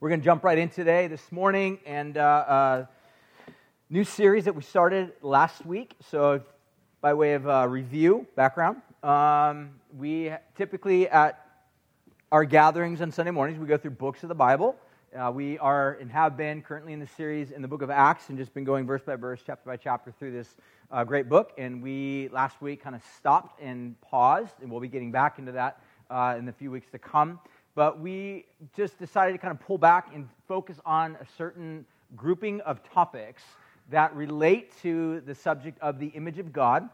We're going to jump right in today, this morning, and uh, uh, new series that we started last week. So, by way of uh, review, background, um, we typically at our gatherings on Sunday mornings, we go through books of the Bible. Uh, we are and have been currently in the series in the book of Acts and just been going verse by verse, chapter by chapter through this uh, great book. And we last week kind of stopped and paused, and we'll be getting back into that uh, in the few weeks to come but we just decided to kind of pull back and focus on a certain grouping of topics that relate to the subject of the image of God.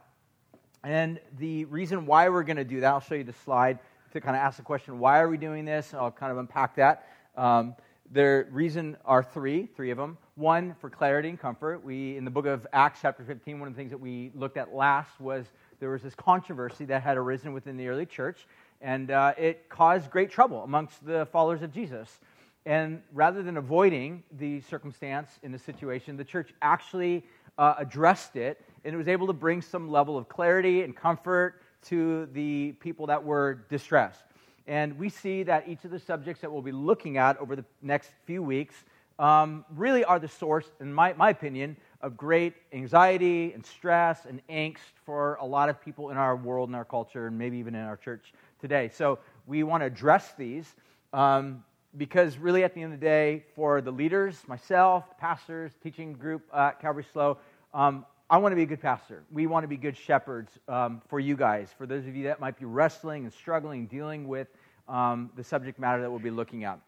And the reason why we're going to do that, I'll show you the slide to kind of ask the question, why are we doing this? I'll kind of unpack that. Um, the reason are three, three of them. One, for clarity and comfort. We, in the book of Acts, chapter 15, one of the things that we looked at last was there was this controversy that had arisen within the early church and uh, it caused great trouble amongst the followers of Jesus. And rather than avoiding the circumstance in the situation, the church actually uh, addressed it and it was able to bring some level of clarity and comfort to the people that were distressed. And we see that each of the subjects that we'll be looking at over the next few weeks um, really are the source, in my, my opinion, of great anxiety and stress and angst for a lot of people in our world and our culture, and maybe even in our church today. So we want to address these um, because, really, at the end of the day, for the leaders, myself, pastors, teaching group at Calvary SLO, um, I want to be a good pastor. We want to be good shepherds um, for you guys, for those of you that might be wrestling and struggling, dealing with um, the subject matter that we'll be looking at.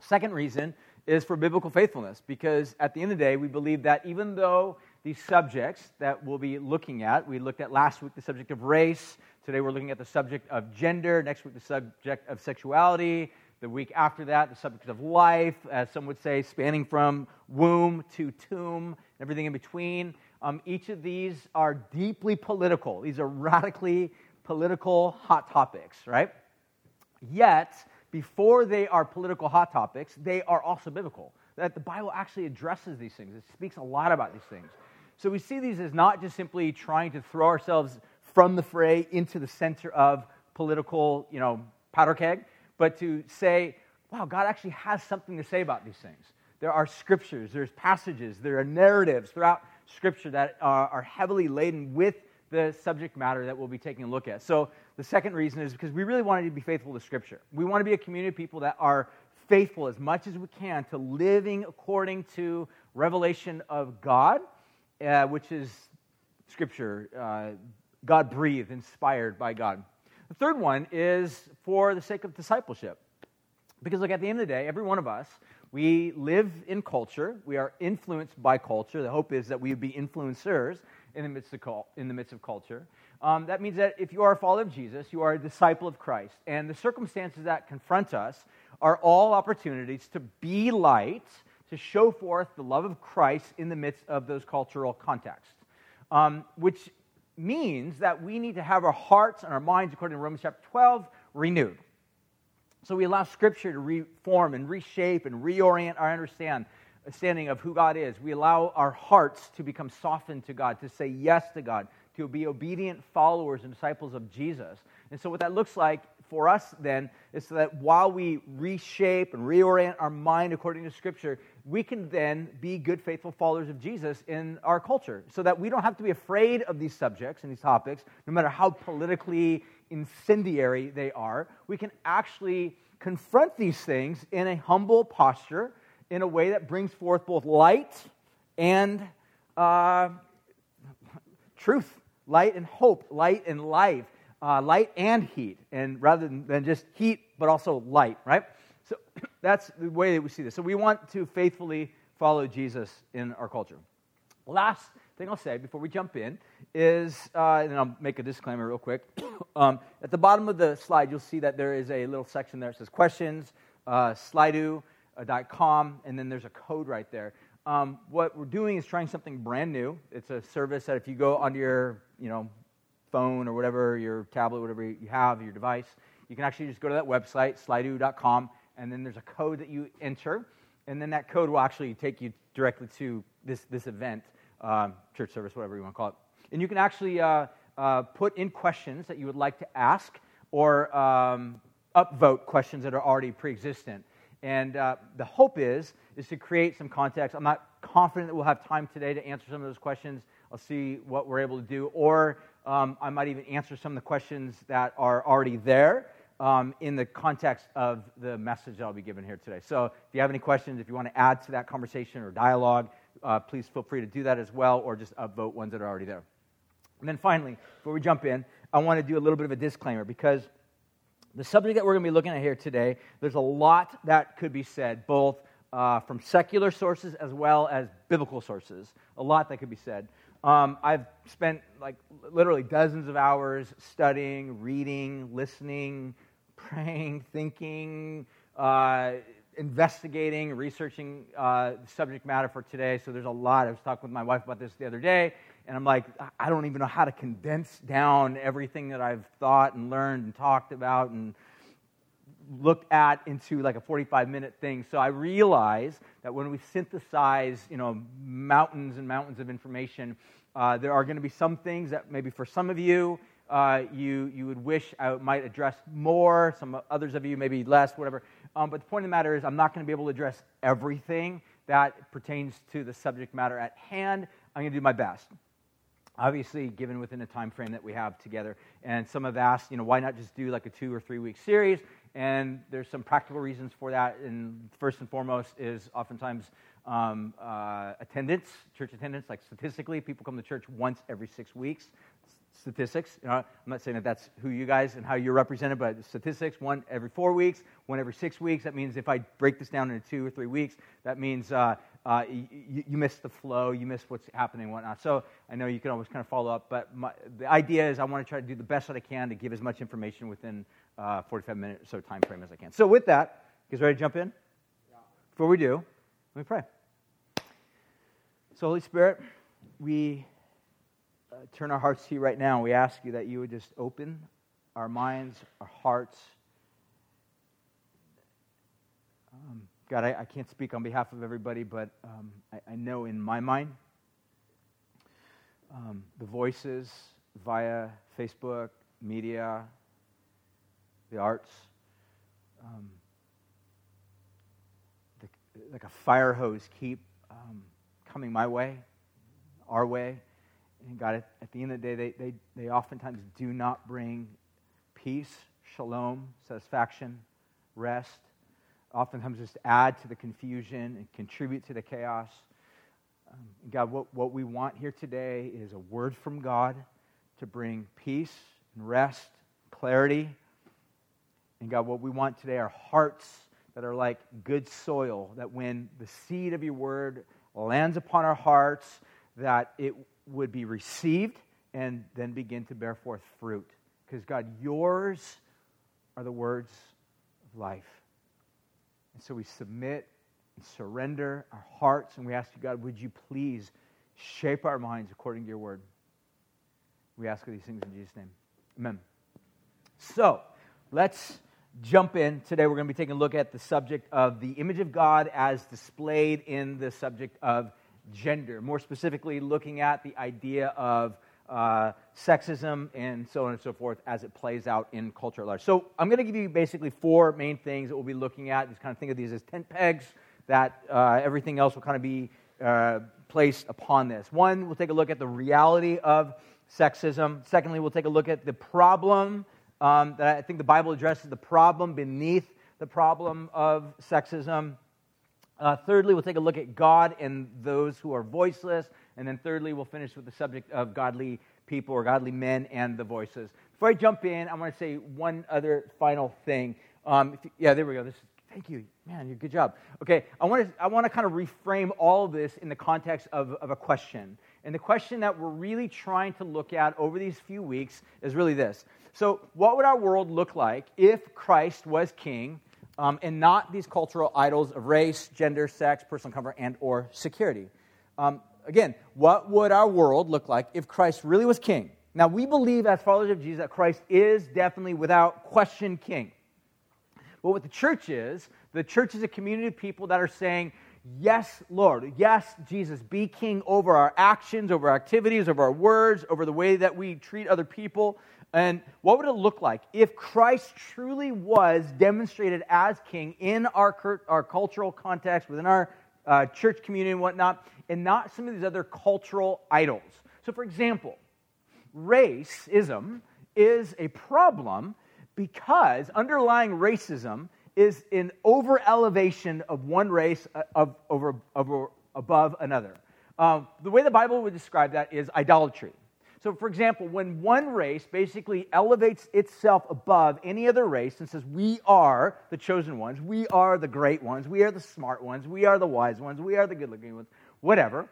Second reason is for biblical faithfulness, because at the end of the day, we believe that even though these subjects that we'll be looking at, we looked at last week the subject of race, Today we're looking at the subject of gender. Next week, the subject of sexuality. The week after that, the subject of life, as some would say, spanning from womb to tomb, everything in between. Um, each of these are deeply political. These are radically political hot topics, right? Yet, before they are political hot topics, they are also biblical. That the Bible actually addresses these things, it speaks a lot about these things. So we see these as not just simply trying to throw ourselves from the fray into the center of political, you know, powder keg, but to say, wow, God actually has something to say about these things. There are scriptures, there's passages, there are narratives throughout Scripture that are, are heavily laden with the subject matter that we'll be taking a look at. So, the second reason is because we really wanted to be faithful to Scripture. We want to be a community of people that are faithful as much as we can to living according to revelation of God, uh, which is Scripture, uh, God breathed, inspired by God. The third one is for the sake of discipleship. Because, look, at the end of the day, every one of us, we live in culture. We are influenced by culture. The hope is that we would be influencers in the midst of, in the midst of culture. Um, that means that if you are a follower of Jesus, you are a disciple of Christ. And the circumstances that confront us are all opportunities to be light, to show forth the love of Christ in the midst of those cultural contexts. Um, which means that we need to have our hearts and our minds, according to Romans chapter 12, renewed. So we allow Scripture to reform and reshape and reorient our understanding of who God is. We allow our hearts to become softened to God, to say yes to God, to be obedient followers and disciples of Jesus. And so, what that looks like for us then is so that while we reshape and reorient our mind according to Scripture, we can then be good, faithful followers of Jesus in our culture so that we don't have to be afraid of these subjects and these topics, no matter how politically incendiary they are. We can actually confront these things in a humble posture, in a way that brings forth both light and uh, truth, light and hope, light and life, uh, light and heat, and rather than just heat, but also light, right? So that's the way that we see this. So we want to faithfully follow Jesus in our culture. Last thing I'll say before we jump in is, uh, and I'll make a disclaimer real quick. um, at the bottom of the slide, you'll see that there is a little section there that says questions, uh, slido.com, and then there's a code right there. Um, what we're doing is trying something brand new. It's a service that if you go onto your, you know, phone or whatever, your tablet, whatever you have, your device, you can actually just go to that website, slido.com, and then there's a code that you enter, and then that code will actually take you directly to this, this event, um, church service, whatever you want to call it. And you can actually uh, uh, put in questions that you would like to ask or um, upvote questions that are already pre existent. And uh, the hope is, is to create some context. I'm not confident that we'll have time today to answer some of those questions. I'll see what we're able to do. Or um, I might even answer some of the questions that are already there um, in the context of the message that I'll be giving here today. So if you have any questions, if you want to add to that conversation or dialogue, uh, please feel free to do that as well, or just upvote ones that are already there. And then finally, before we jump in, I want to do a little bit of a disclaimer because the subject that we're going to be looking at here today, there's a lot that could be said, both uh, from secular sources as well as biblical sources. A lot that could be said. Um, I've spent like literally dozens of hours studying, reading, listening, praying, thinking, uh, investigating, researching uh, the subject matter for today. So there's a lot. I was talking with my wife about this the other day, and I'm like, I don't even know how to condense down everything that I've thought and learned and talked about and looked at into like a 45 minute thing. So I realize that when we synthesize, you know, mountains and mountains of information, uh, there are going to be some things that maybe for some of you, uh, you, you would wish I might address more, some others of you maybe less, whatever. Um, but the point of the matter is, I'm not going to be able to address everything that pertains to the subject matter at hand. I'm going to do my best obviously given within the time frame that we have together and some have asked you know why not just do like a two or three week series and there's some practical reasons for that and first and foremost is oftentimes um, uh, attendance church attendance like statistically people come to church once every six weeks statistics. You know, I'm not saying that that's who you guys and how you're represented, but statistics, one every four weeks, one every six weeks. That means if I break this down into two or three weeks, that means uh, uh, you, you, miss the flow, you miss what's happening and whatnot. So I know you can always kind of follow up, but my, the idea is I want to try to do the best that I can to give as much information within uh, 45 minutes or so time frame as I can. So with that, you guys ready to jump in? Yeah. Before we do, let me pray. So Holy Spirit, we uh, turn our hearts to you right now. We ask you that you would just open our minds, our hearts. God, I, I, can't speak on behalf of everybody, but um, I, I, know in my mind um, the voices via Facebook, media, the arts, um, the, like a fire hose keep um, coming my way, our way. And God, at, at the end of the day, they, they, they oftentimes do not bring peace, shalom, satisfaction, rest. Oftentimes just add to the confusion and contribute to the chaos. Um, God, what, what we want here today is a word from God to bring peace and rest, clarity. And God, what we want today are hearts that are like good soil, that when the seed of your word lands upon our hearts, that it would be received and then begin to bear forth fruit. Because, God, yours are the words of life. And so we submit and surrender our hearts, and we ask you, God, would you please shape our minds according to your word? We ask these things in Jesus' name. Amen. So, let's jump in. Today, we're going to be taking a look at the subject of the image of God as displayed in the subject of gender, more specifically, looking at the idea of uh, sexism and so on and so forth as it plays out in culture at large. So, I'm going to give you basically four main things that we'll be looking at. Just kind of think of these as tent pegs, that uh, everything else will kind of be uh, placed upon this. One, we'll take a look at the reality of sexism. Secondly, we'll take a look at the problem um, that I think the Bible addresses the problem beneath the problem of sexism. Uh, thirdly, we'll take a look at God and those who are voiceless. And then thirdly, we'll finish with the subject of godly people or godly men and the voices. Before I jump in, I want to say one other final thing. Um, you, yeah, there we go. This, thank you. Man, you good job. Okay, I want to, I want to kind of reframe all of this in the context of, of a question. And the question that we're really trying to look at over these few weeks is really this. So, what would our world look like if Christ was king um, and not these cultural idols of race, gender, sex, personal comfort, and or security. Um, again, what would our world look like if Christ really was king? Now, we believe as followers of Jesus that Christ is definitely without question king. But what the church is, the church is a community of people that are saying, Yes, Lord. Yes, Jesus, be king over our actions, over our activities, over our words, over the way that we treat other people. And what would it look like if Christ truly was demonstrated as king in our, our cultural context, within our uh, church community and whatnot, and not some of these other cultural idols? So, for example, racism is a problem because underlying racism is an over elevation of one race uh, of, over, over, above another. Uh, the way the Bible would describe that is idolatry. So, for example, when one race basically elevates itself above any other race and says, We are the chosen ones, we are the great ones, we are the smart ones, we are the wise ones, we are the good looking ones, whatever,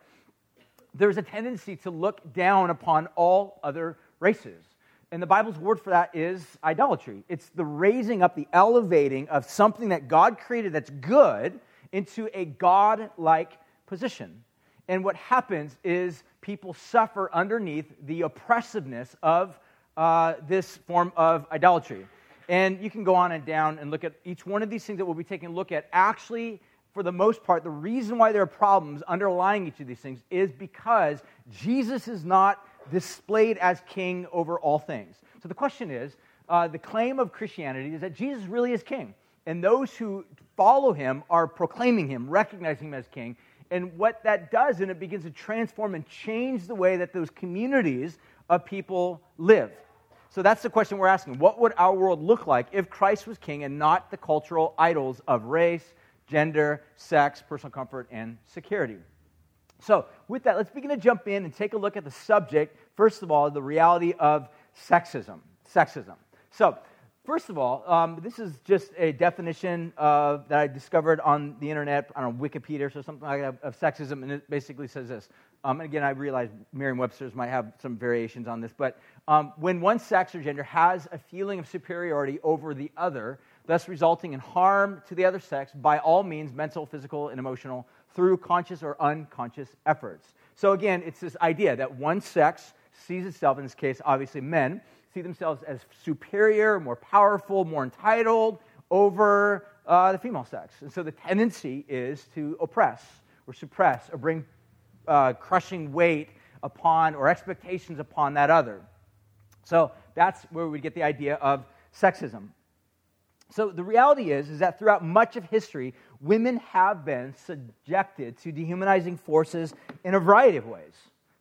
there's a tendency to look down upon all other races. And the Bible's word for that is idolatry. It's the raising up, the elevating of something that God created that's good into a God like position. And what happens is people suffer underneath the oppressiveness of uh, this form of idolatry. And you can go on and down and look at each one of these things that we'll be taking a look at. Actually, for the most part, the reason why there are problems underlying each of these things is because Jesus is not displayed as king over all things. So the question is uh, the claim of Christianity is that Jesus really is king. And those who follow him are proclaiming him, recognizing him as king. And what that does, and it begins to transform and change the way that those communities of people live. So that's the question we're asking. What would our world look like if Christ was king and not the cultural idols of race, gender, sex, personal comfort, and security? So, with that, let's begin to jump in and take a look at the subject. First of all, the reality of sexism. Sexism. So, first of all, um, this is just a definition of, that I discovered on the internet, know, Wikipedia or something like that, of sexism, and it basically says this. Um, and again, I realize Merriam Webster's might have some variations on this, but um, when one sex or gender has a feeling of superiority over the other, thus resulting in harm to the other sex by all means, mental, physical, and emotional, through conscious or unconscious efforts. So again, it's this idea that one sex sees itself, in this case, obviously men, see themselves as superior, more powerful, more entitled over uh, the female sex. And so the tendency is to oppress or suppress or bring uh, crushing weight upon or expectations upon that other. So that's where we get the idea of sexism. So the reality is, is that throughout much of history, women have been subjected to dehumanizing forces in a variety of ways.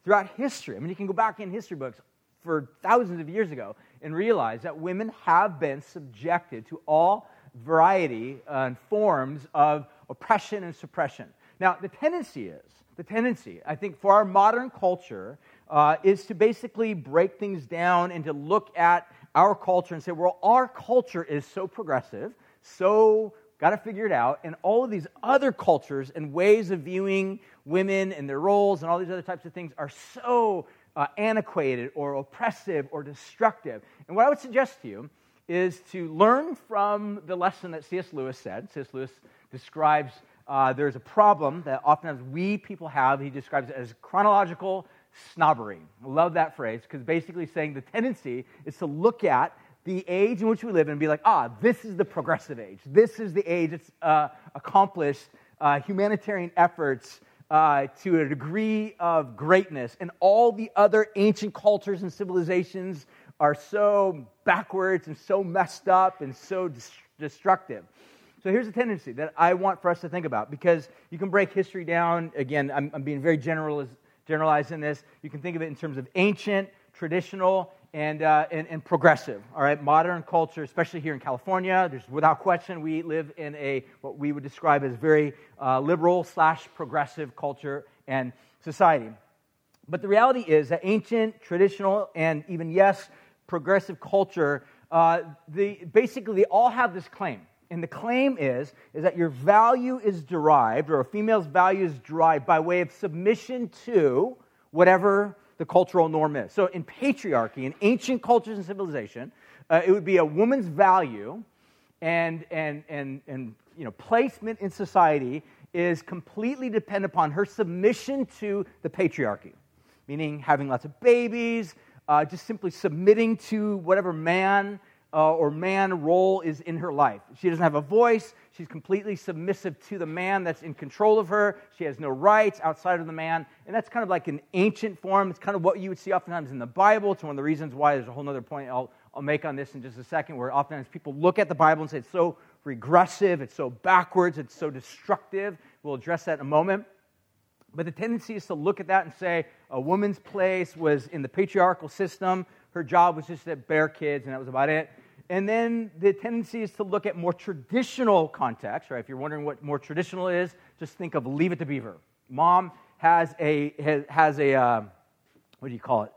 Throughout history, I mean, you can go back in history books for thousands of years ago and realize that women have been subjected to all variety uh, and forms of oppression and suppression. Now, the tendency is, the tendency, I think, for our modern culture uh, is to basically break things down and to look at our culture and say, well, our culture is so progressive, so got to figure it out, and all of these other cultures and ways of viewing women and their roles and all these other types of things are so uh, antiquated or oppressive or destructive. And what I would suggest to you is to learn from the lesson that C.S. Lewis said. C.S. Lewis describes uh, there's a problem that oftentimes we people have. He describes it as chronological snobbery. I love that phrase because basically saying the tendency is to look at the age in which we live and be like, ah, this is the progressive age. This is the age that's uh, accomplished uh, humanitarian efforts uh, to a degree of greatness, and all the other ancient cultures and civilizations are so backwards and so messed up and so destructive. So here's a tendency that I want for us to think about because you can break history down. Again, I'm, I'm being very general, generalized in this. You can think of it in terms of ancient, traditional, and, uh, and, and, progressive. All right, modern culture, especially here in California, there's without question we live in a what we would describe as very uh, liberal slash progressive culture and society. But the reality is that ancient, traditional, and even yes, progressive culture, uh, the, basically they all have this claim. And the claim is, is that your value is derived, or a female's value is derived by way of submission to whatever the cultural norm is. So in patriarchy, in ancient cultures and civilization, uh, it would be a woman's value and, and, and, and you know, placement in society is completely dependent upon her submission to the patriarchy, meaning having lots of babies, uh, just simply submitting to whatever man uh, or man role is in her life. She doesn't have a voice. She's completely submissive to the man that's in control of her. She has no rights outside of the man. And that's kind of like an ancient form. It's kind of what you would see oftentimes in the Bible. It's one of the reasons why there's a whole other point I'll, I'll make on this in just a second, where oftentimes people look at the Bible and say it's so regressive, it's so backwards, it's so destructive. We'll address that in a moment. But the tendency is to look at that and say a woman's place was in the patriarchal system. Her job was just to bear kids, and that was about it. And then the tendency is to look at more traditional context, right? If you're wondering what more traditional is, just think of Leave It to Beaver. Mom has a, has, has a uh, what do you call it?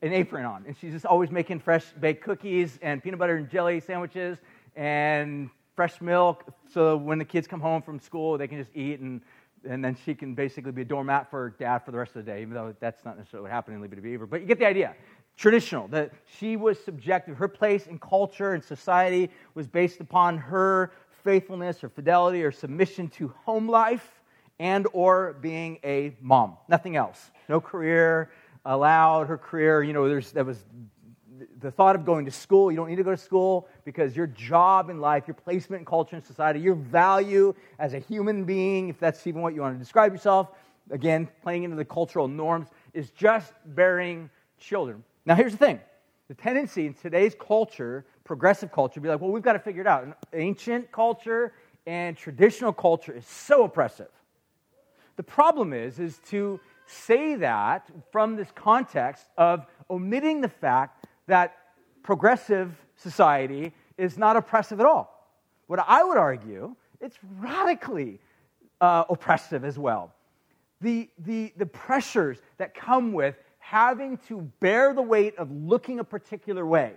An apron on, and she's just always making fresh baked cookies and peanut butter and jelly sandwiches and fresh milk. So when the kids come home from school, they can just eat, and, and then she can basically be a doormat for dad for the rest of the day, even though that's not necessarily what happened in Leave It to Beaver. But you get the idea traditional, that she was subjective. Her place in culture and society was based upon her faithfulness or fidelity or submission to home life and or being a mom. Nothing else. No career allowed. Her career, you know, there's, that was the thought of going to school. You don't need to go to school because your job in life, your placement in culture and society, your value as a human being, if that's even what you want to describe yourself, again, playing into the cultural norms, is just bearing children. Now, here's the thing the tendency in today's culture, progressive culture, be like, well, we've got to figure it out. And ancient culture and traditional culture is so oppressive. The problem is, is to say that from this context of omitting the fact that progressive society is not oppressive at all. What I would argue, it's radically uh, oppressive as well. The, the, the pressures that come with having to bear the weight of looking a particular way,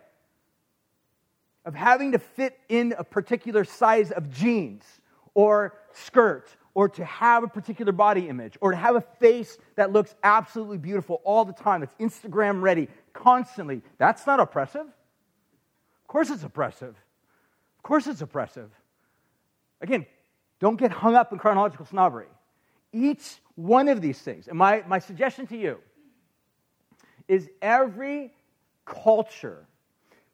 of having to fit in a particular size of jeans or skirt, or to have a particular body image, or to have a face that looks absolutely beautiful all the time, that's Instagram ready constantly. That's not oppressive. Of course, it's oppressive. Of course, it's oppressive. Again, don't get hung up in chronological snobbery. Each one of these things, and my, my suggestion to you is every culture,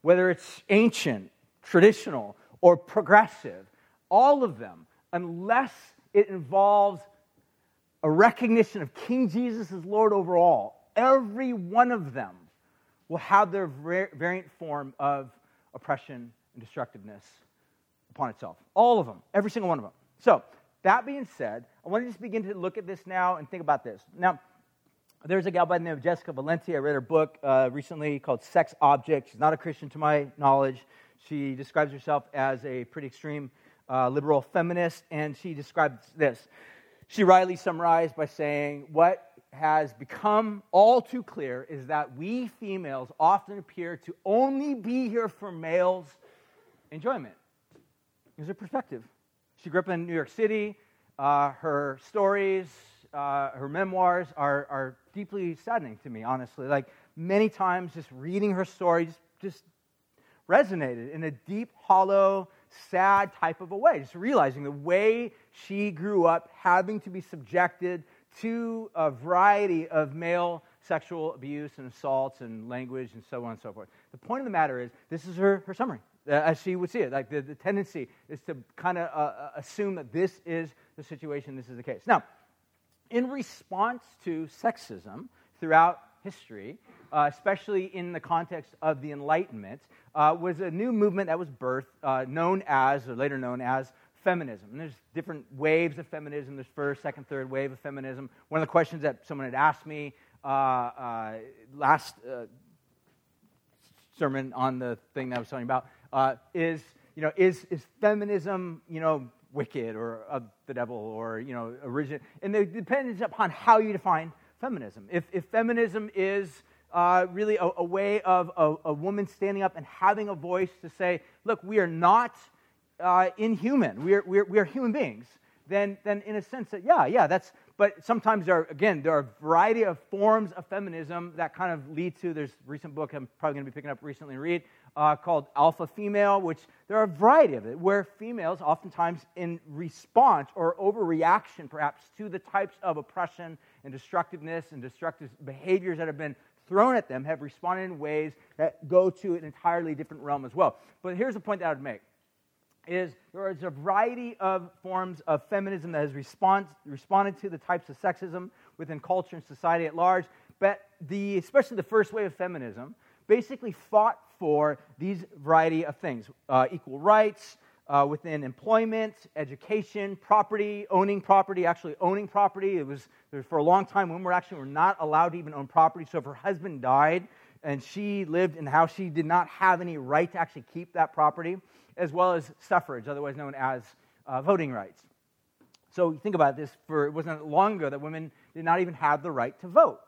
whether it's ancient, traditional, or progressive, all of them, unless it involves a recognition of King Jesus as Lord over all, every one of them will have their variant form of oppression and destructiveness upon itself. All of them, every single one of them. So, that being said, I want to just begin to look at this now and think about this. Now, there's a gal by the name of Jessica Valenti. I read her book uh, recently called Sex Object. She's not a Christian to my knowledge. She describes herself as a pretty extreme uh, liberal feminist, and she describes this. She rightly summarized by saying, What has become all too clear is that we females often appear to only be here for males' enjoyment. Here's her perspective. She grew up in New York City. Uh, her stories, uh, her memoirs are, are deeply saddening to me, honestly. Like many times, just reading her story just, just resonated in a deep, hollow, sad type of a way. Just realizing the way she grew up having to be subjected to a variety of male sexual abuse and assaults and language and so on and so forth. The point of the matter is, this is her, her summary, uh, as she would see it. Like the, the tendency is to kind of uh, uh, assume that this is the situation, this is the case. Now, in response to sexism throughout history, uh, especially in the context of the Enlightenment, uh, was a new movement that was birthed, uh, known as, or later known as, feminism. And there's different waves of feminism. There's first, second, third wave of feminism. One of the questions that someone had asked me uh, uh, last uh, sermon on the thing that I was talking about is, you know, is, is feminism, you know, wicked or of the devil or, you know, origin. And it depends upon how you define feminism. If, if feminism is uh, really a, a, way of a, a, woman standing up and having a voice to say, look, we are not uh, inhuman, we are, we, are, we are human beings, then, then in a sense that, yeah, yeah, that's, but sometimes there are, again, there are a variety of forms of feminism that kind of lead to, there's a recent book I'm probably going to be picking up recently and read, uh, called Alpha Female, which there are a variety of it, where females, oftentimes in response or overreaction perhaps to the types of oppression and destructiveness and destructive behaviors that have been thrown at them have responded in ways that go to an entirely different realm as well. But here's the point that I would make is there is a variety of forms of feminism that has respond, responded to the types of sexism within culture and society at large, but the, especially the first wave of feminism basically fought for these variety of things uh, equal rights, uh, within employment, education, property, owning property, actually owning property. It was, for a long time women were actually were not allowed to even own property. So if her husband died and she lived in the house, she did not have any right to actually keep that property, as well as suffrage, otherwise known as uh, voting rights. So think about this. For it wasn't long ago that women did not even have the right to vote.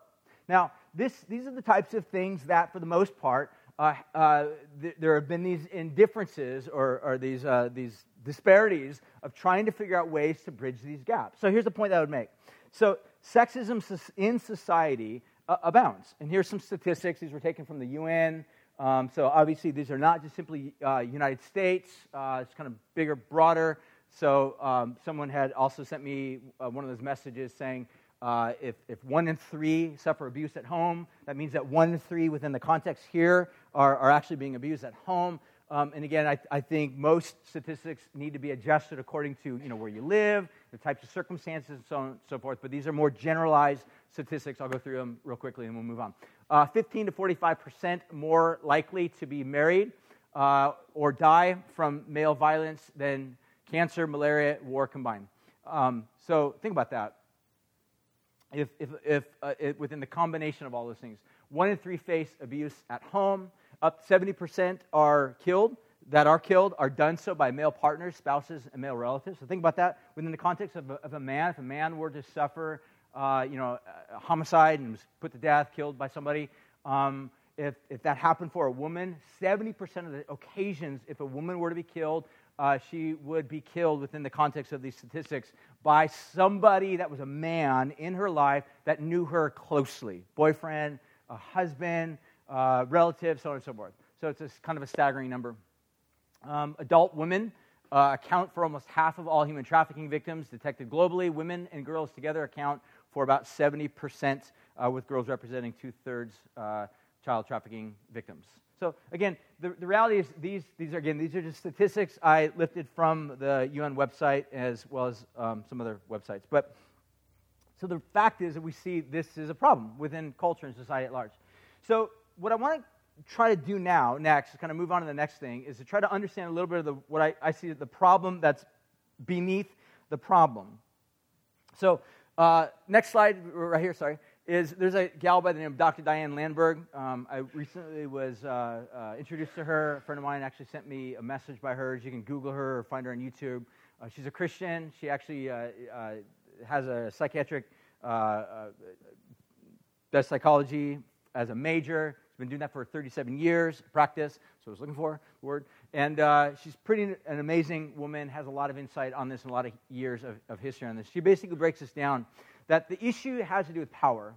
Now, this, these are the types of things that, for the most part, uh, uh, th- there have been these indifferences or, or these, uh, these disparities of trying to figure out ways to bridge these gaps. So here's the point that I would make. So sexism in society uh, abounds. And here's some statistics. These were taken from the UN. Um, so obviously, these are not just simply uh, United States. Uh, it's kind of bigger, broader. So um, someone had also sent me one of those messages saying, uh, if, if one in three suffer abuse at home, that means that one in three within the context here are, are actually being abused at home. Um, and again, I, I, think most statistics need to be adjusted according to you know, where you live, the types of circumstances, and so on and so forth. But these are more generalized statistics. I'll go through them real quickly and we'll move on. Uh, 15 to 45% more likely to be married uh, or die from male violence than cancer, malaria, war combined. Um, so think about that if, if, if uh, it, within the combination of all those things. One in three face abuse at home. Up 70% are killed, that are killed, are done so by male partners, spouses, and male relatives. So think about that within the context of a, of a man. If a man were to suffer, uh, you know, a homicide and was put to death, killed by somebody, um, if, if that happened for a woman, 70% of the occasions, if a woman were to be killed, uh, she would be killed within the context of these statistics by somebody that was a man in her life that knew her closely boyfriend, a husband, uh, relative, so on and so forth. So it's a, kind of a staggering number. Um, adult women uh, account for almost half of all human trafficking victims detected globally. Women and girls together account for about 70%, uh, with girls representing two thirds uh, child trafficking victims. So again, the, the reality is these, these are again these are just statistics I lifted from the UN website as well as um, some other websites. But so the fact is that we see this is a problem within culture and society at large. So what I want to try to do now, next, kind of move on to the next thing, is to try to understand a little bit of the, what I, I see the problem that's beneath the problem. So uh, next slide, right here, sorry is there's a gal by the name of Dr. Diane Langberg. Um, I recently was uh, uh, introduced to her. A friend of mine actually sent me a message by her. You can Google her or find her on YouTube. Uh, she's a Christian. She actually uh, uh, has a psychiatric best psychology as a major. Been doing that for 37 years, practice. So I was looking for the word. And uh, she's pretty an amazing woman. Has a lot of insight on this and a lot of years of, of history on this. She basically breaks this down that the issue has to do with power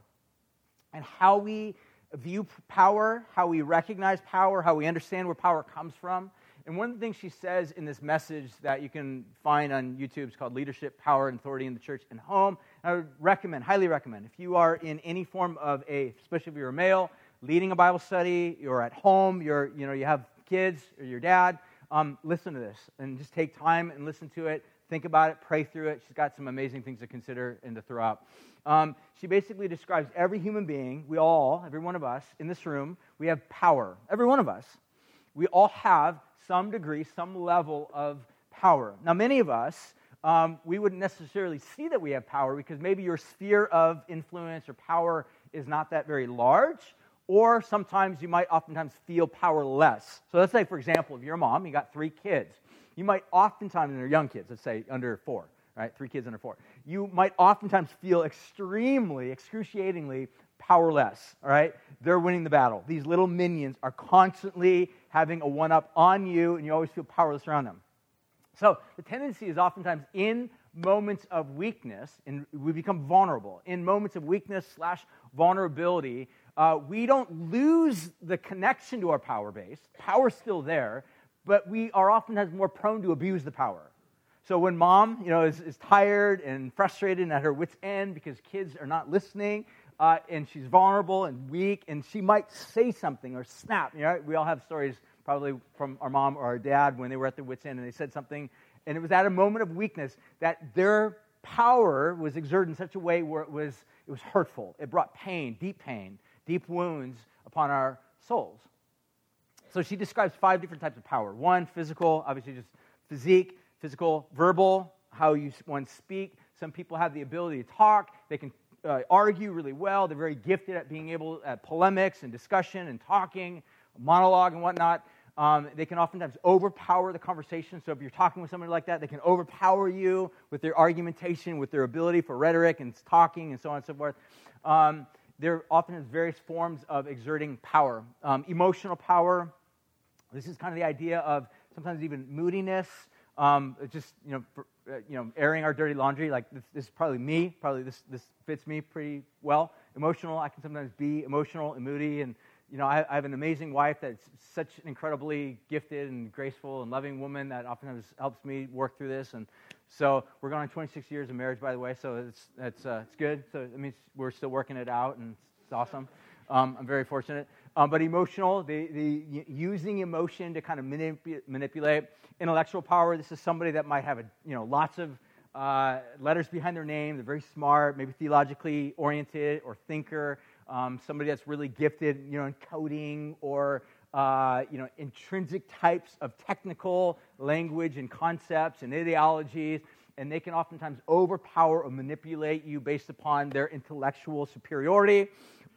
and how we view power, how we recognize power, how we understand where power comes from. And one of the things she says in this message that you can find on YouTube is called Leadership, Power, and Authority in the Church and Home. I would recommend, highly recommend, if you are in any form of a, especially if you're a male, leading a Bible study, you're at home, you're, you know, you have kids or your dad, um, listen to this and just take time and listen to it think about it, pray through it. She's got some amazing things to consider and to throw out. Um, she basically describes every human being, we all, every one of us in this room, we have power. Every one of us. We all have some degree, some level of power. Now, many of us, um, we wouldn't necessarily see that we have power because maybe your sphere of influence or power is not that very large, or sometimes you might oftentimes feel powerless. So let's say, for example, if you're a mom, you got three kids you might oftentimes, and they're young kids, let's say under four, right? Three kids under four. You might oftentimes feel extremely, excruciatingly powerless, all right? They're winning the battle. These little minions are constantly having a one up on you, and you always feel powerless around them. So the tendency is oftentimes in moments of weakness, and we become vulnerable. In moments of weakness slash vulnerability, uh, we don't lose the connection to our power base. Power's still there, but we are oftentimes more prone to abuse the power. So when mom, you know, is, is tired and frustrated and at her wits' end because kids are not listening, uh, and she's vulnerable and weak, and she might say something or snap. You know, we all have stories probably from our mom or our dad when they were at their wits' end and they said something, and it was at a moment of weakness that their power was exerted in such a way where it was, it was hurtful. It brought pain, deep pain, deep wounds upon our souls. So she describes five different types of power. One, physical, obviously just physique, physical, verbal, how you one speak. Some people have the ability to talk. They can uh, argue really well. They're very gifted at being able at polemics and discussion and talking, monologue and whatnot. Um, they can oftentimes overpower the conversation. So if you're talking with somebody like that, they can overpower you with their argumentation, with their ability for rhetoric and talking, and so on and so forth. Um, there often is various forms of exerting power. Um, emotional power. This is kind of the idea of sometimes even moodiness. Um, just you know, for, uh, you know, airing our dirty laundry. Like this, this, is probably me. Probably this this fits me pretty well. Emotional. I can sometimes be emotional and moody and you know, I, I, have an amazing wife that's such an incredibly gifted and graceful and loving woman that oftentimes helps me work through this. And so we're going on 26 years of marriage, by the way. So it's it's uh, it's good. So it means we're still working it out, and it's awesome. Um, I'm very fortunate. Um, but emotional, the, the using emotion to kind of manip- manipulate intellectual power. This is somebody that might have a, you know lots of uh, letters behind their name. They're very smart, maybe theologically oriented or thinker um, somebody that's really gifted, you know, in coding or uh, you know, intrinsic types of technical language and concepts and ideologies, and they can oftentimes overpower or manipulate you based upon their intellectual superiority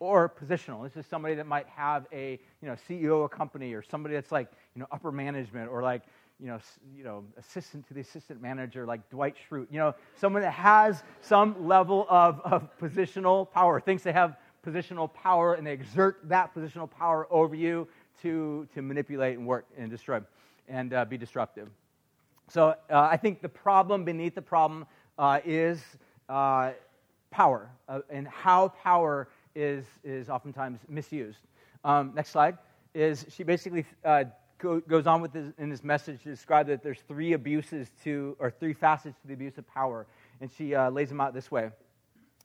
or positional. This is somebody that might have a you know CEO of a company or somebody that's like you know upper management or like you know, you know, assistant to the assistant manager like Dwight Schrute. You know, someone that has some level of, of positional power, thinks they have positional power and they exert that positional power over you to, to manipulate and work and destroy and uh, be disruptive. So uh, I think the problem beneath the problem uh, is uh, power uh, and how power is, is oftentimes misused. Um, next slide is she basically uh, go, goes on with this, in this message to describe that there's three abuses to, or three facets to the abuse of power. And she lays them out this way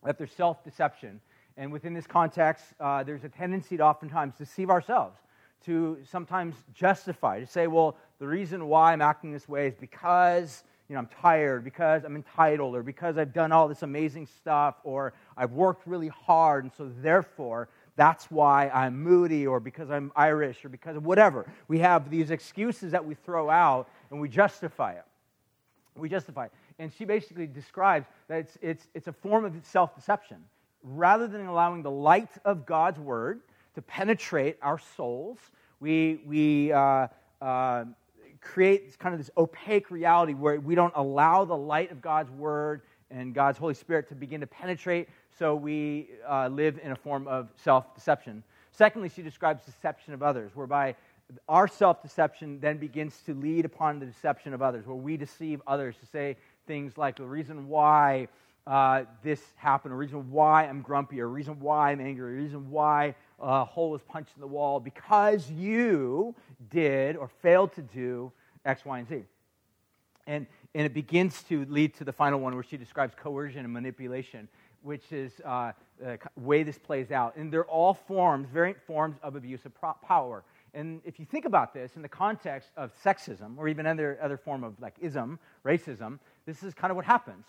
that there's self deception, and within this context, uh, there's a tendency to oftentimes deceive ourselves, to sometimes justify, to say, well, the reason why I'm acting this way is because you know, I'm tired, because I'm entitled, or because I've done all this amazing stuff, or I've worked really hard, and so therefore that's why I'm moody, or because I'm Irish, or because of whatever. We have these excuses that we throw out and we justify it. We justify it. And she basically describes that it's, it's, it's a form of self deception rather than allowing the light of God's word to penetrate our souls, we, we uh, uh, create kind of this opaque reality where we don't allow the light of God's word and God's Holy Spirit to begin to penetrate, so we uh, live in a form of self deception. Secondly, she describes deception of others, whereby our self deception then begins to lead upon the deception of others, where we deceive others to say things like the reason why uh, this happened, a reason why I'm grumpy, a reason why I'm angry, a reason why a hole was punched in the wall, because you did or failed to do X, Y, and Z. And, and it begins to lead to the final one where she describes coercion and manipulation, which is uh, the way this plays out. And they're all forms, variant forms of abuse of power. And if you think about this in the context of sexism, or even other, other form of like ism, racism, this is kind of what happens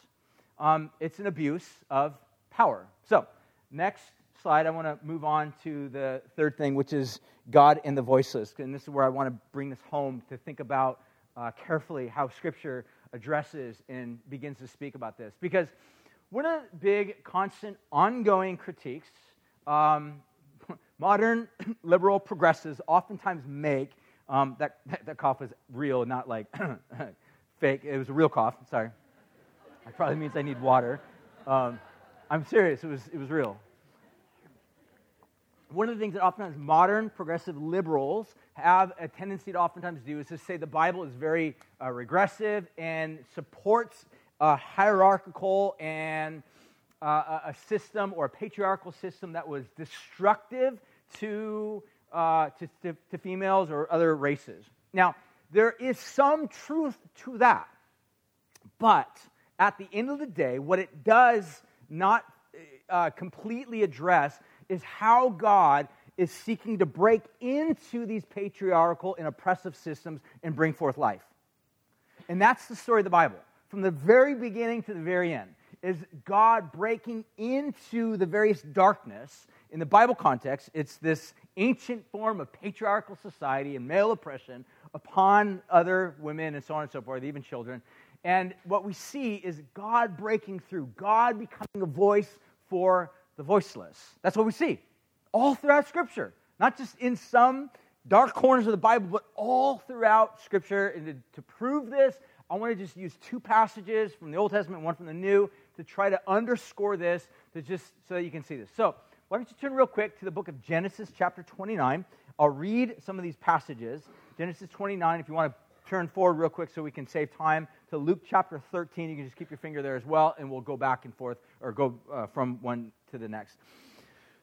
um, it's an abuse of power. So, next slide, I want to move on to the third thing, which is God and the voiceless. And this is where I want to bring this home to think about uh, carefully how Scripture addresses and begins to speak about this. Because one of the big, constant, ongoing critiques um, modern liberal progressives oftentimes make um, that, that cough is real, not like fake. It was a real cough, sorry. It probably means I need water. Um, I'm serious, it was, it was real. One of the things that oftentimes modern progressive liberals have a tendency to oftentimes do is to say the Bible is very uh, regressive and supports a hierarchical and uh, a system or a patriarchal system that was destructive to, uh, to, to, to females or other races. Now, there is some truth to that, but at the end of the day, what it does not uh, completely address is how God is seeking to break into these patriarchal and oppressive systems and bring forth life. And that's the story of the Bible. From the very beginning to the very end, is God breaking into the various darkness. In the Bible context, it's this ancient form of patriarchal society and male oppression upon other women and so on and so forth, even children. And what we see is God breaking through, God becoming a voice for the voiceless. That's what we see all throughout Scripture, not just in some dark corners of the Bible, but all throughout Scripture. And to, to prove this, I want to just use two passages from the Old Testament, one from the New, to try to underscore this, to just so that you can see this. So, why don't you turn real quick to the book of Genesis, chapter 29. I'll read some of these passages. Genesis 29, if you want to turn forward real quick so we can save time to Luke chapter 13. You can just keep your finger there as well, and we'll go back and forth or go uh, from one to the next.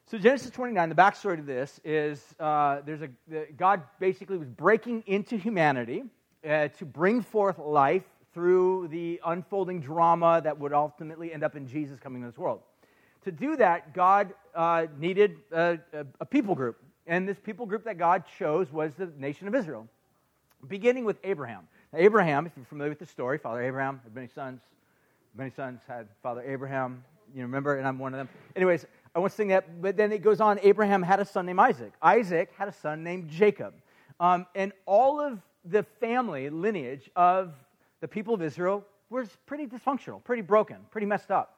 So Genesis 29, the backstory to this is uh, there's a the, God basically was breaking into humanity uh, to bring forth life through the unfolding drama that would ultimately end up in Jesus coming to this world. To do that, God uh, needed a, a, a people group, and this people group that God chose was the nation of Israel, beginning with Abraham. Now, Abraham, if you're familiar with the story, Father Abraham had many sons. Many sons had Father Abraham. You remember, and I'm one of them. Anyways, I won't sing that, but then it goes on. Abraham had a son named Isaac. Isaac had a son named Jacob. Um, and all of the family lineage of the people of Israel was pretty dysfunctional, pretty broken, pretty messed up.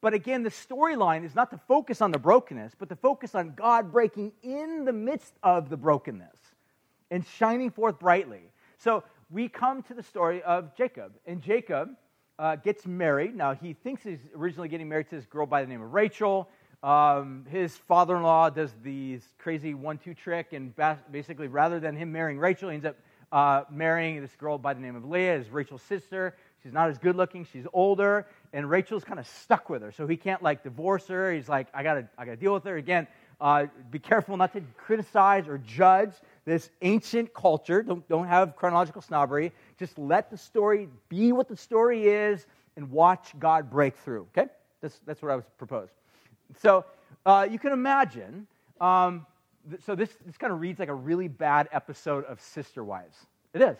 But again, the storyline is not to focus on the brokenness, but to focus on God breaking in the midst of the brokenness and shining forth brightly. So we come to the story of Jacob. And Jacob uh, gets married. Now, he thinks he's originally getting married to this girl by the name of Rachel. Um, his father in law does these crazy one two trick, and basically, rather than him marrying Rachel, he ends up uh, marrying this girl by the name of Leah, is Rachel's sister. She's not as good looking, she's older, and Rachel's kind of stuck with her. So he can't like divorce her. He's like, I gotta, I gotta deal with her. Again, uh, be careful not to criticize or judge this ancient culture. Don't, don't have chronological snobbery. Just let the story be what the story is and watch God break through. Okay? That's, that's what I was proposed. So uh, you can imagine um, so this, this kind of reads like a really bad episode of Sister Wives. It is.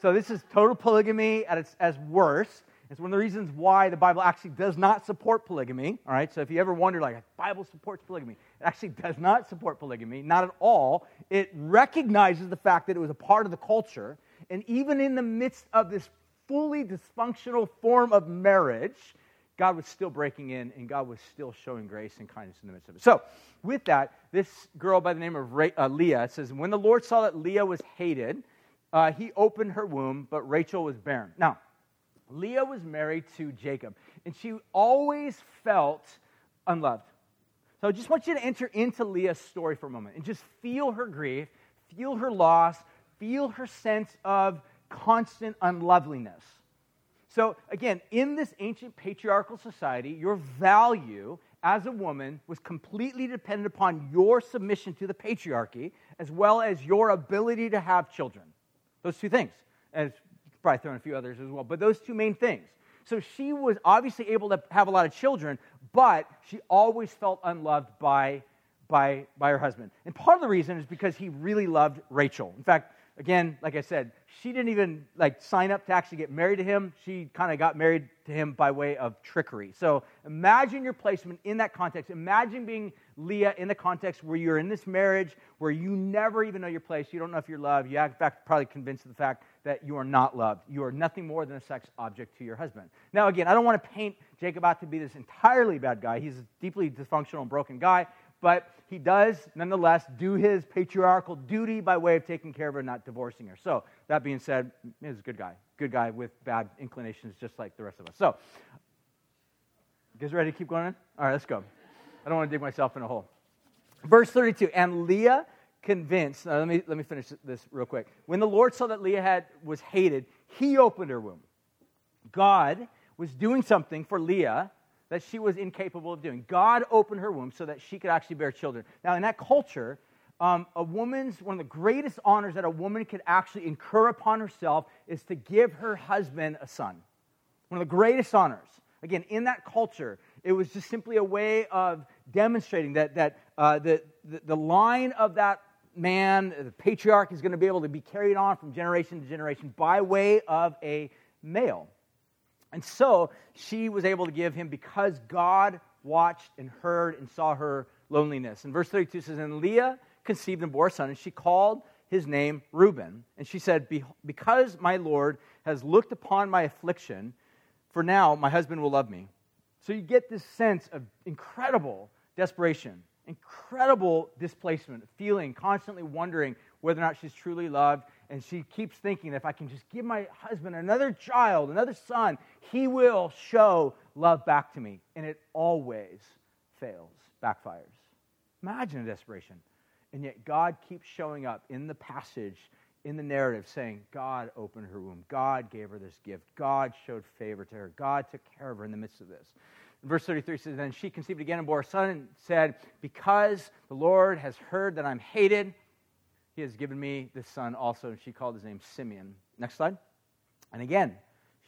So this is total polygamy at its as worst. It's one of the reasons why the Bible actually does not support polygamy. All right, so if you ever wonder, like, Bible supports polygamy, it actually does not support polygamy, not at all. It recognizes the fact that it was a part of the culture, and even in the midst of this fully dysfunctional form of marriage, God was still breaking in, and God was still showing grace and kindness in the midst of it. So, with that, this girl by the name of Ra- uh, Leah says, When the Lord saw that Leah was hated, uh, he opened her womb, but Rachel was barren. Now, Leah was married to Jacob, and she always felt unloved. So I just want you to enter into Leah's story for a moment and just feel her grief, feel her loss, feel her sense of constant unloveliness. So, again, in this ancient patriarchal society, your value as a woman was completely dependent upon your submission to the patriarchy as well as your ability to have children. Those two things. And probably throw in a few others as well, but those two main things. So she was obviously able to have a lot of children, but she always felt unloved by, by, by her husband. And part of the reason is because he really loved Rachel. In fact, again, like I said, she didn't even like sign up to actually get married to him. She kind of got married to him by way of trickery. So imagine your placement in that context. Imagine being Leah in the context where you're in this marriage where you never even know your place. You don't know if you're loved. You in fact probably convinced of the fact that you are not loved. You are nothing more than a sex object to your husband. Now, again, I don't want to paint Jacob out to be this entirely bad guy. He's a deeply dysfunctional and broken guy but he does nonetheless do his patriarchal duty by way of taking care of her, and not divorcing her. So, that being said, he's a good guy. Good guy with bad inclinations, just like the rest of us. So, you guys ready to keep going in? All right, let's go. I don't want to dig myself in a hole. Verse 32 And Leah convinced, let, me, let me finish this real quick. When the Lord saw that Leah had, was hated, he opened her womb. God was doing something for Leah that she was incapable of doing. God opened her womb so that she could actually bear children. Now, in that culture, um, a woman's one of the greatest honors that a woman could actually incur upon herself is to give her husband a son. One of the greatest honors. Again, in that culture, it was just simply a way of demonstrating that, that uh, the, the, the line of that man, the patriarch, is going to be able to be carried on from generation to generation by way of a male. And so she was able to give him because God watched and heard and saw her loneliness. And verse 32 says, And Leah conceived and bore a son, and she called his name Reuben. And she said, Because my Lord has looked upon my affliction, for now my husband will love me. So you get this sense of incredible desperation, incredible displacement, feeling, constantly wondering whether or not she's truly loved. And she keeps thinking if I can just give my husband another child, another son, he will show love back to me. And it always fails, backfires. Imagine desperation. And yet God keeps showing up in the passage, in the narrative, saying, God opened her womb. God gave her this gift. God showed favor to her. God took care of her in the midst of this. Verse 33 says, Then she conceived again and bore a son and said, Because the Lord has heard that I'm hated, he has given me this son also. And she called his name Simeon. Next slide. And again,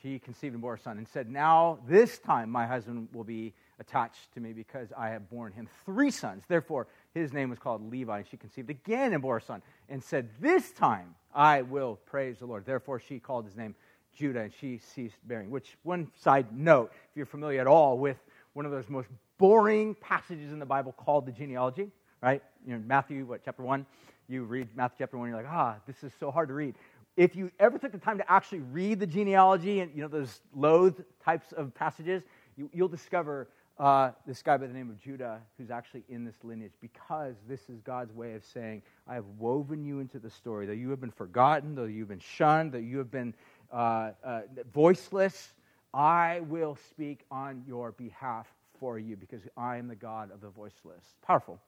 she conceived and bore a son and said, Now this time my husband will be attached to me because I have borne him three sons. Therefore, his name was called Levi. And she conceived again and bore a son and said, This time I will praise the Lord. Therefore, she called his name Judah and she ceased bearing. Which, one side note, if you're familiar at all with one of those most boring passages in the Bible called the genealogy, right? You know, Matthew, what, chapter 1? You read Matthew chapter 1, you're like, ah, this is so hard to read. If you ever took the time to actually read the genealogy and, you know, those loathed types of passages, you, you'll discover uh, this guy by the name of Judah who's actually in this lineage because this is God's way of saying, I have woven you into the story, though you have been forgotten, though you've been shunned, though you have been uh, uh, voiceless, I will speak on your behalf for you because I am the God of the voiceless. Powerful.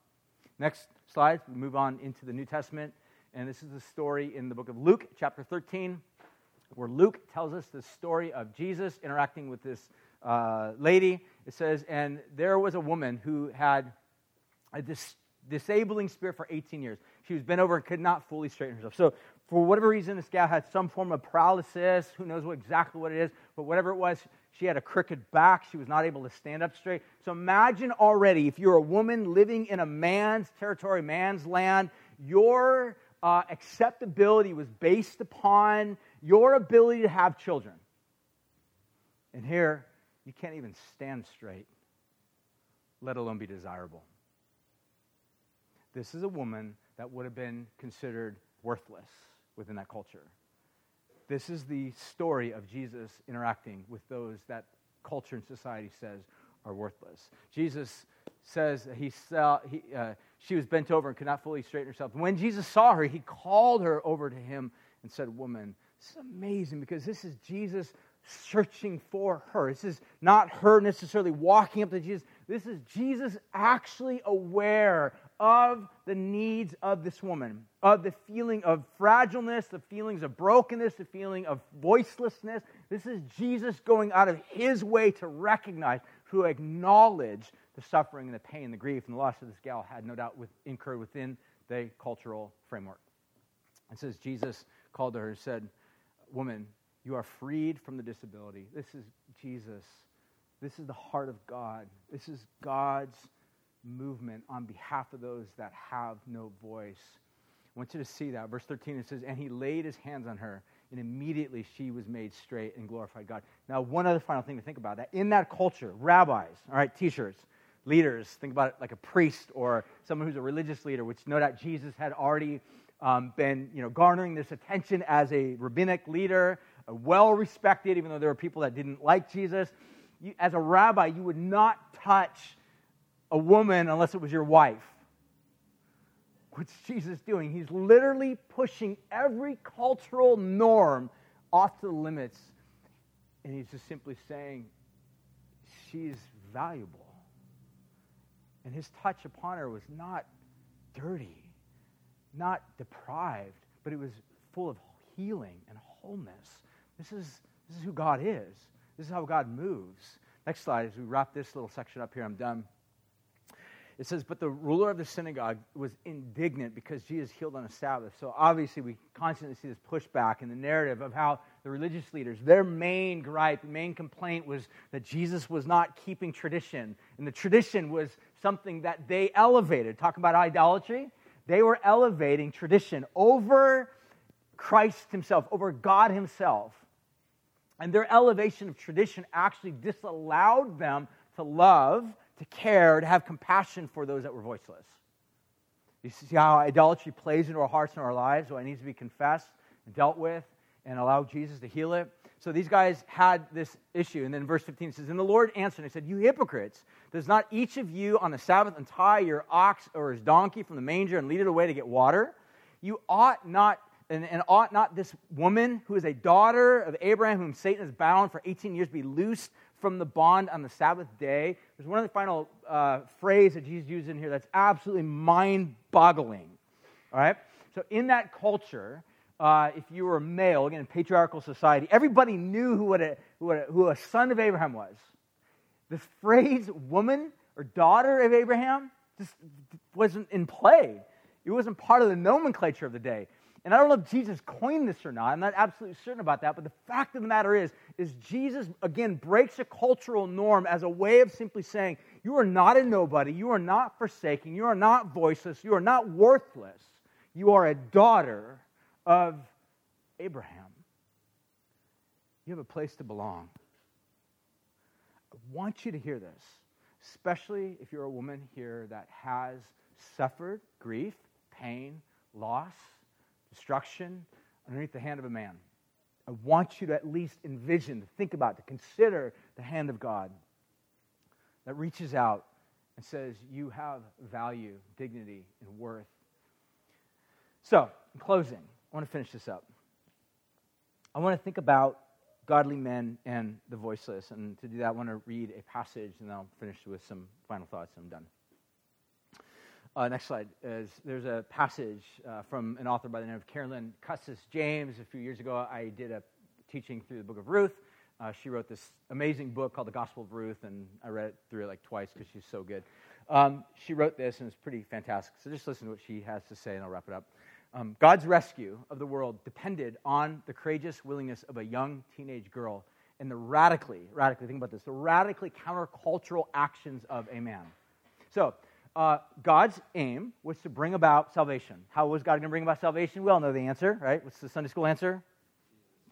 Next slide, we move on into the New Testament, and this is the story in the book of Luke, chapter 13, where Luke tells us the story of Jesus interacting with this uh, lady. It says, and there was a woman who had a dis- disabling spirit for 18 years. She was bent over and could not fully straighten herself. So, for whatever reason, this gal had some form of paralysis. Who knows what, exactly what it is? But whatever it was, she had a crooked back. She was not able to stand up straight. So imagine already if you're a woman living in a man's territory, man's land, your uh, acceptability was based upon your ability to have children. And here, you can't even stand straight, let alone be desirable. This is a woman that would have been considered worthless within that culture. This is the story of Jesus interacting with those that culture and society says are worthless. Jesus says he saw, he, uh, she was bent over and could not fully straighten herself. When Jesus saw her, he called her over to him and said, Woman, this is amazing because this is Jesus searching for her. This is not her necessarily walking up to Jesus. This is Jesus actually aware of the needs of this woman, of the feeling of fragileness, the feelings of brokenness, the feeling of voicelessness. This is Jesus going out of his way to recognize, to acknowledge the suffering and the pain, the grief, and the loss of this gal had no doubt with, incurred within the cultural framework. It says Jesus called to her and said, Woman, you are freed from the disability. This is Jesus. This is the heart of God. This is God's movement on behalf of those that have no voice. I want you to see that. Verse 13, it says, And he laid his hands on her, and immediately she was made straight and glorified God. Now, one other final thing to think about that in that culture, rabbis, all right, teachers, leaders, think about it like a priest or someone who's a religious leader, which no doubt Jesus had already um, been you know, garnering this attention as a rabbinic leader, well respected, even though there were people that didn't like Jesus. You, as a rabbi, you would not touch a woman unless it was your wife. What's Jesus doing? He's literally pushing every cultural norm off to the limits. And he's just simply saying, she's valuable. And his touch upon her was not dirty, not deprived, but it was full of healing and wholeness. This is, this is who God is. This is how God moves. Next slide, as we wrap this little section up here, I'm done. It says, But the ruler of the synagogue was indignant because Jesus healed on a Sabbath. So obviously, we constantly see this pushback in the narrative of how the religious leaders, their main gripe, main complaint was that Jesus was not keeping tradition. And the tradition was something that they elevated. Talking about idolatry. They were elevating tradition over Christ himself, over God himself. And their elevation of tradition actually disallowed them to love to care, to have compassion for those that were voiceless. You see how idolatry plays into our hearts and our lives, so it needs to be confessed and dealt with and allow Jesus to heal it. So these guys had this issue. And then verse 15 says, And the Lord answered and said, You hypocrites, does not each of you on the Sabbath untie your ox or his donkey from the manger and lead it away to get water? You ought not, and, and ought not this woman who is a daughter of Abraham, whom Satan has bound for 18 years, be loosed from the bond on the Sabbath day. There's one of the final uh, phrase that Jesus uses in here that's absolutely mind-boggling. All right. So in that culture, uh, if you were a male, again, in patriarchal society, everybody knew who, a, who, a, who a son of Abraham was. The phrase woman or daughter of Abraham just wasn't in play. It wasn't part of the nomenclature of the day. And I don't know if Jesus coined this or not. I'm not absolutely certain about that. But the fact of the matter is, is Jesus, again, breaks a cultural norm as a way of simply saying, you are not a nobody. You are not forsaken. You are not voiceless. You are not worthless. You are a daughter of Abraham. You have a place to belong. I want you to hear this, especially if you're a woman here that has suffered grief, pain, loss destruction underneath the hand of a man. I want you to at least envision, to think about, to consider the hand of God that reaches out and says, You have value, dignity, and worth. So, in closing, I want to finish this up. I want to think about godly men and the voiceless. And to do that, I want to read a passage, and then I'll finish with some final thoughts, and I'm done. Uh, next slide. Is, there's a passage uh, from an author by the name of Carolyn Custis James. A few years ago, I did a teaching through the book of Ruth. Uh, she wrote this amazing book called The Gospel of Ruth, and I read it through it like twice because she's so good. Um, she wrote this, and it's pretty fantastic. So just listen to what she has to say, and I'll wrap it up. Um, God's rescue of the world depended on the courageous willingness of a young teenage girl and the radically, radically, think about this, the radically countercultural actions of a man. So, uh, God's aim was to bring about salvation. How was God going to bring about salvation? We all know the answer, right? What's the Sunday school answer?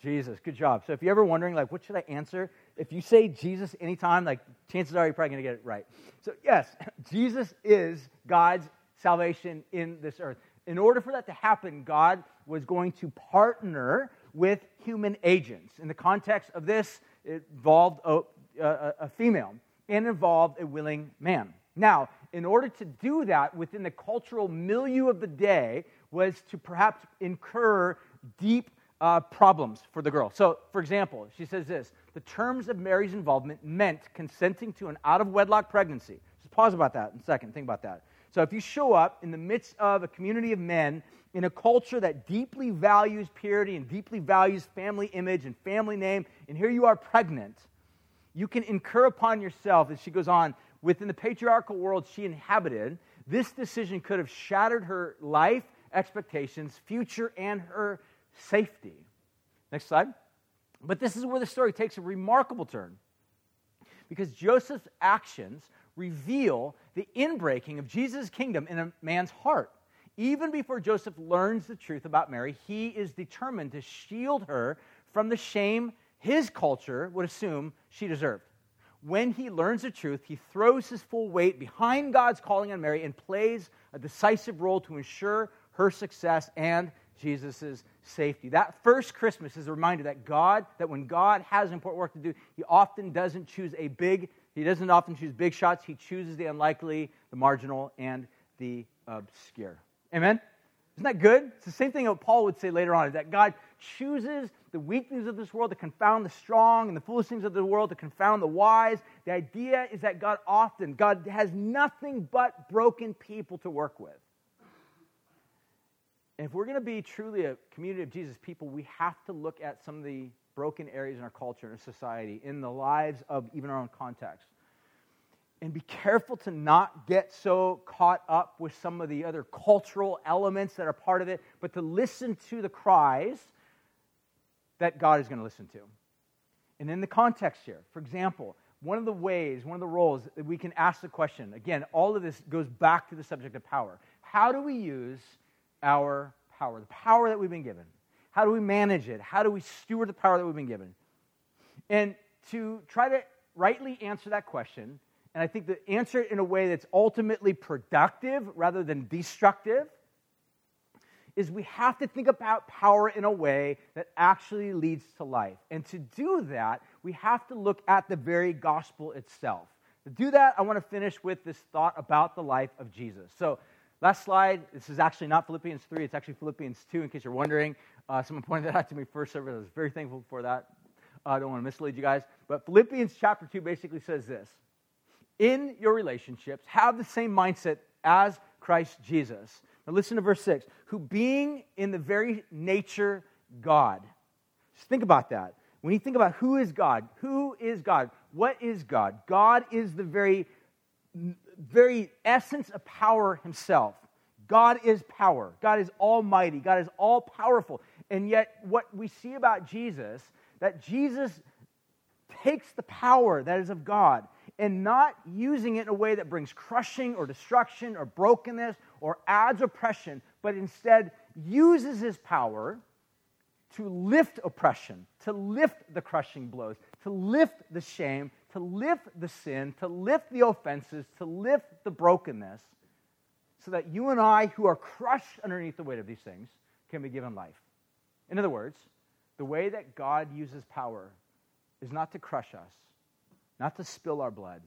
Jesus. Good job. So if you're ever wondering, like, what should I answer? If you say Jesus anytime, like, chances are you're probably going to get it right. So, yes, Jesus is God's salvation in this earth. In order for that to happen, God was going to partner with human agents. In the context of this, it involved a, a, a female and involved a willing man. Now, in order to do that within the cultural milieu of the day, was to perhaps incur deep uh, problems for the girl. So, for example, she says this the terms of Mary's involvement meant consenting to an out of wedlock pregnancy. Just pause about that in a second. Think about that. So, if you show up in the midst of a community of men in a culture that deeply values purity and deeply values family image and family name, and here you are pregnant, you can incur upon yourself, as she goes on, within the patriarchal world she inhabited, this decision could have shattered her life expectations, future, and her safety. Next slide. But this is where the story takes a remarkable turn because Joseph's actions reveal the inbreaking of Jesus' kingdom in a man's heart. Even before Joseph learns the truth about Mary, he is determined to shield her from the shame his culture would assume she deserved when he learns the truth, he throws his full weight behind God's calling on Mary and plays a decisive role to ensure her success and Jesus' safety. That first Christmas is a reminder that God, that when God has important work to do, he often doesn't choose a big, he doesn't often choose big shots. He chooses the unlikely, the marginal, and the obscure. Amen? Isn't that good? It's the same thing that Paul would say later on, that God chooses the weak things of this world to confound the strong and the foolish things of the world to confound the wise. The idea is that God often, God has nothing but broken people to work with. And if we're going to be truly a community of Jesus people, we have to look at some of the broken areas in our culture and our society, in the lives of even our own context. and be careful to not get so caught up with some of the other cultural elements that are part of it, but to listen to the cries that God is going to listen to. And in the context here, for example, one of the ways, one of the roles that we can ask the question again, all of this goes back to the subject of power. How do we use our power, the power that we've been given? How do we manage it? How do we steward the power that we've been given? And to try to rightly answer that question, and I think to answer it in a way that's ultimately productive rather than destructive, is we have to think about power in a way that actually leads to life. And to do that, we have to look at the very gospel itself. To do that, I want to finish with this thought about the life of Jesus. So, last slide, this is actually not Philippians 3, it's actually Philippians 2, in case you're wondering. Uh, someone pointed that out to me first service. I was very thankful for that. Uh, I don't want to mislead you guys. But Philippians chapter 2 basically says this In your relationships, have the same mindset as Christ Jesus. Now listen to verse 6 who being in the very nature God. Just think about that. When you think about who is God, who is God? What is God? God is the very, very essence of power himself. God is power. God is almighty. God is all powerful. And yet, what we see about Jesus, that Jesus takes the power that is of God and not using it in a way that brings crushing or destruction or brokenness or adds oppression, but instead uses his power to lift oppression, to lift the crushing blows, to lift the shame, to lift the sin, to lift the offenses, to lift the brokenness, so that you and I, who are crushed underneath the weight of these things, can be given life. In other words, the way that God uses power is not to crush us, not to spill our blood,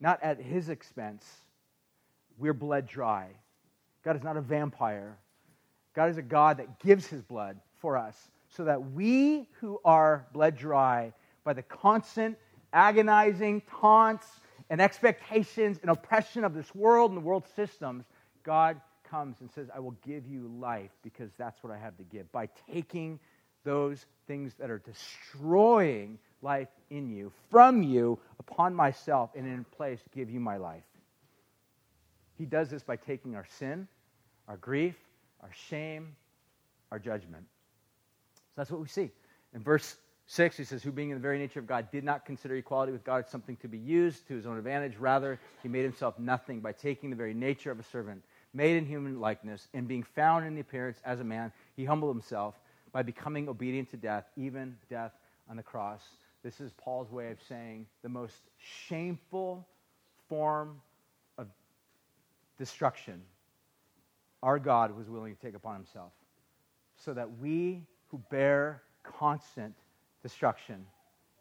not at his expense. We're bled dry. God is not a vampire. God is a God that gives his blood for us so that we who are bled dry by the constant agonizing taunts and expectations and oppression of this world and the world systems, God comes and says, I will give you life because that's what I have to give. By taking those things that are destroying life in you, from you, upon myself, and in place give you my life. He does this by taking our sin, our grief, our shame, our judgment. So that's what we see. In verse 6, he says, Who being in the very nature of God did not consider equality with God something to be used to his own advantage. Rather, he made himself nothing by taking the very nature of a servant, made in human likeness, and being found in the appearance as a man, he humbled himself by becoming obedient to death, even death on the cross. This is Paul's way of saying the most shameful form destruction our God was willing to take upon himself so that we who bear constant destruction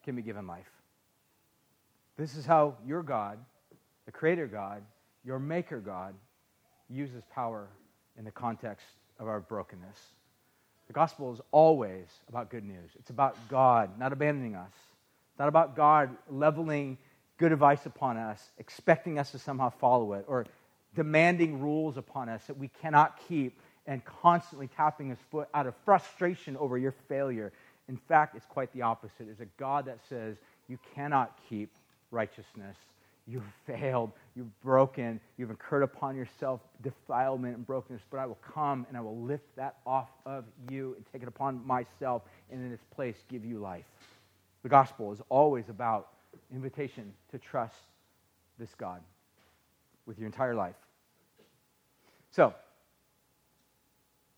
can be given life. This is how your God, the Creator God, your Maker God, uses power in the context of our brokenness. The gospel is always about good news. It's about God not abandoning us. It's not about God leveling good advice upon us, expecting us to somehow follow it, or demanding rules upon us that we cannot keep and constantly tapping his foot out of frustration over your failure. In fact, it's quite the opposite. It's a God that says, You cannot keep righteousness You've failed. You've broken. You've incurred upon yourself defilement and brokenness. But I will come and I will lift that off of you and take it upon myself and in its place give you life. The gospel is always about invitation to trust this God with your entire life. So,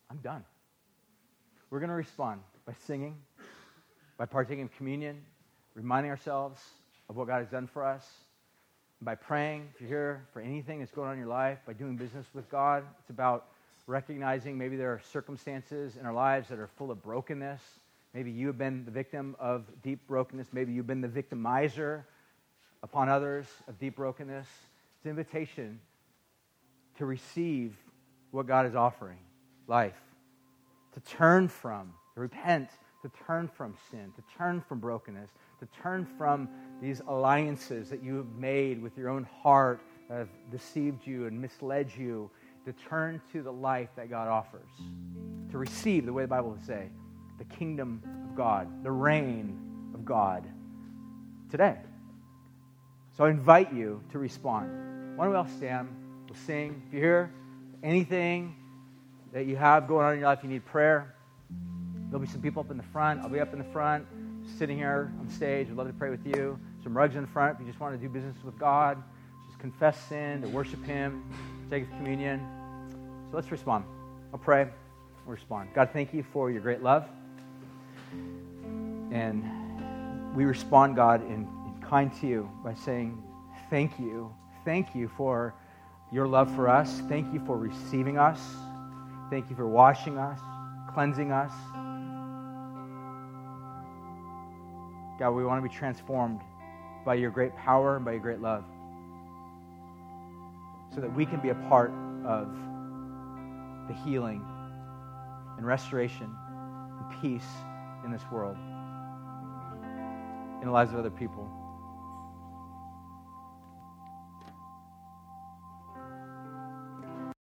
I'm done. We're going to respond by singing, by partaking in communion, reminding ourselves of what God has done for us by praying, if you're here for anything that's going on in your life, by doing business with God. It's about recognizing maybe there are circumstances in our lives that are full of brokenness. Maybe you have been the victim of deep brokenness. Maybe you've been the victimizer upon others of deep brokenness. It's an invitation to receive what God is offering life, to turn from, to repent, to turn from sin, to turn from brokenness, to turn from these alliances that you have made with your own heart that have deceived you and misled you, to turn to the life that God offers, to receive, the way the Bible would say, the kingdom of God, the reign of God today. So I invite you to respond. Why don't we all stand? We'll sing. If you hear anything that you have going on in your life, you need prayer, there'll be some people up in the front. I'll be up in the front, sitting here on stage. I'd love to pray with you. Some rugs in the front if you just want to do business with God, just confess sin, to worship Him, take communion. So let's respond. I'll pray. We'll respond. God, thank you for your great love. And we respond, God, in, in kind to you by saying, Thank you. Thank you for your love for us. Thank you for receiving us. Thank you for washing us, cleansing us. God, we want to be transformed by your great power and by your great love so that we can be a part of the healing and restoration and peace in this world, in the lives of other people.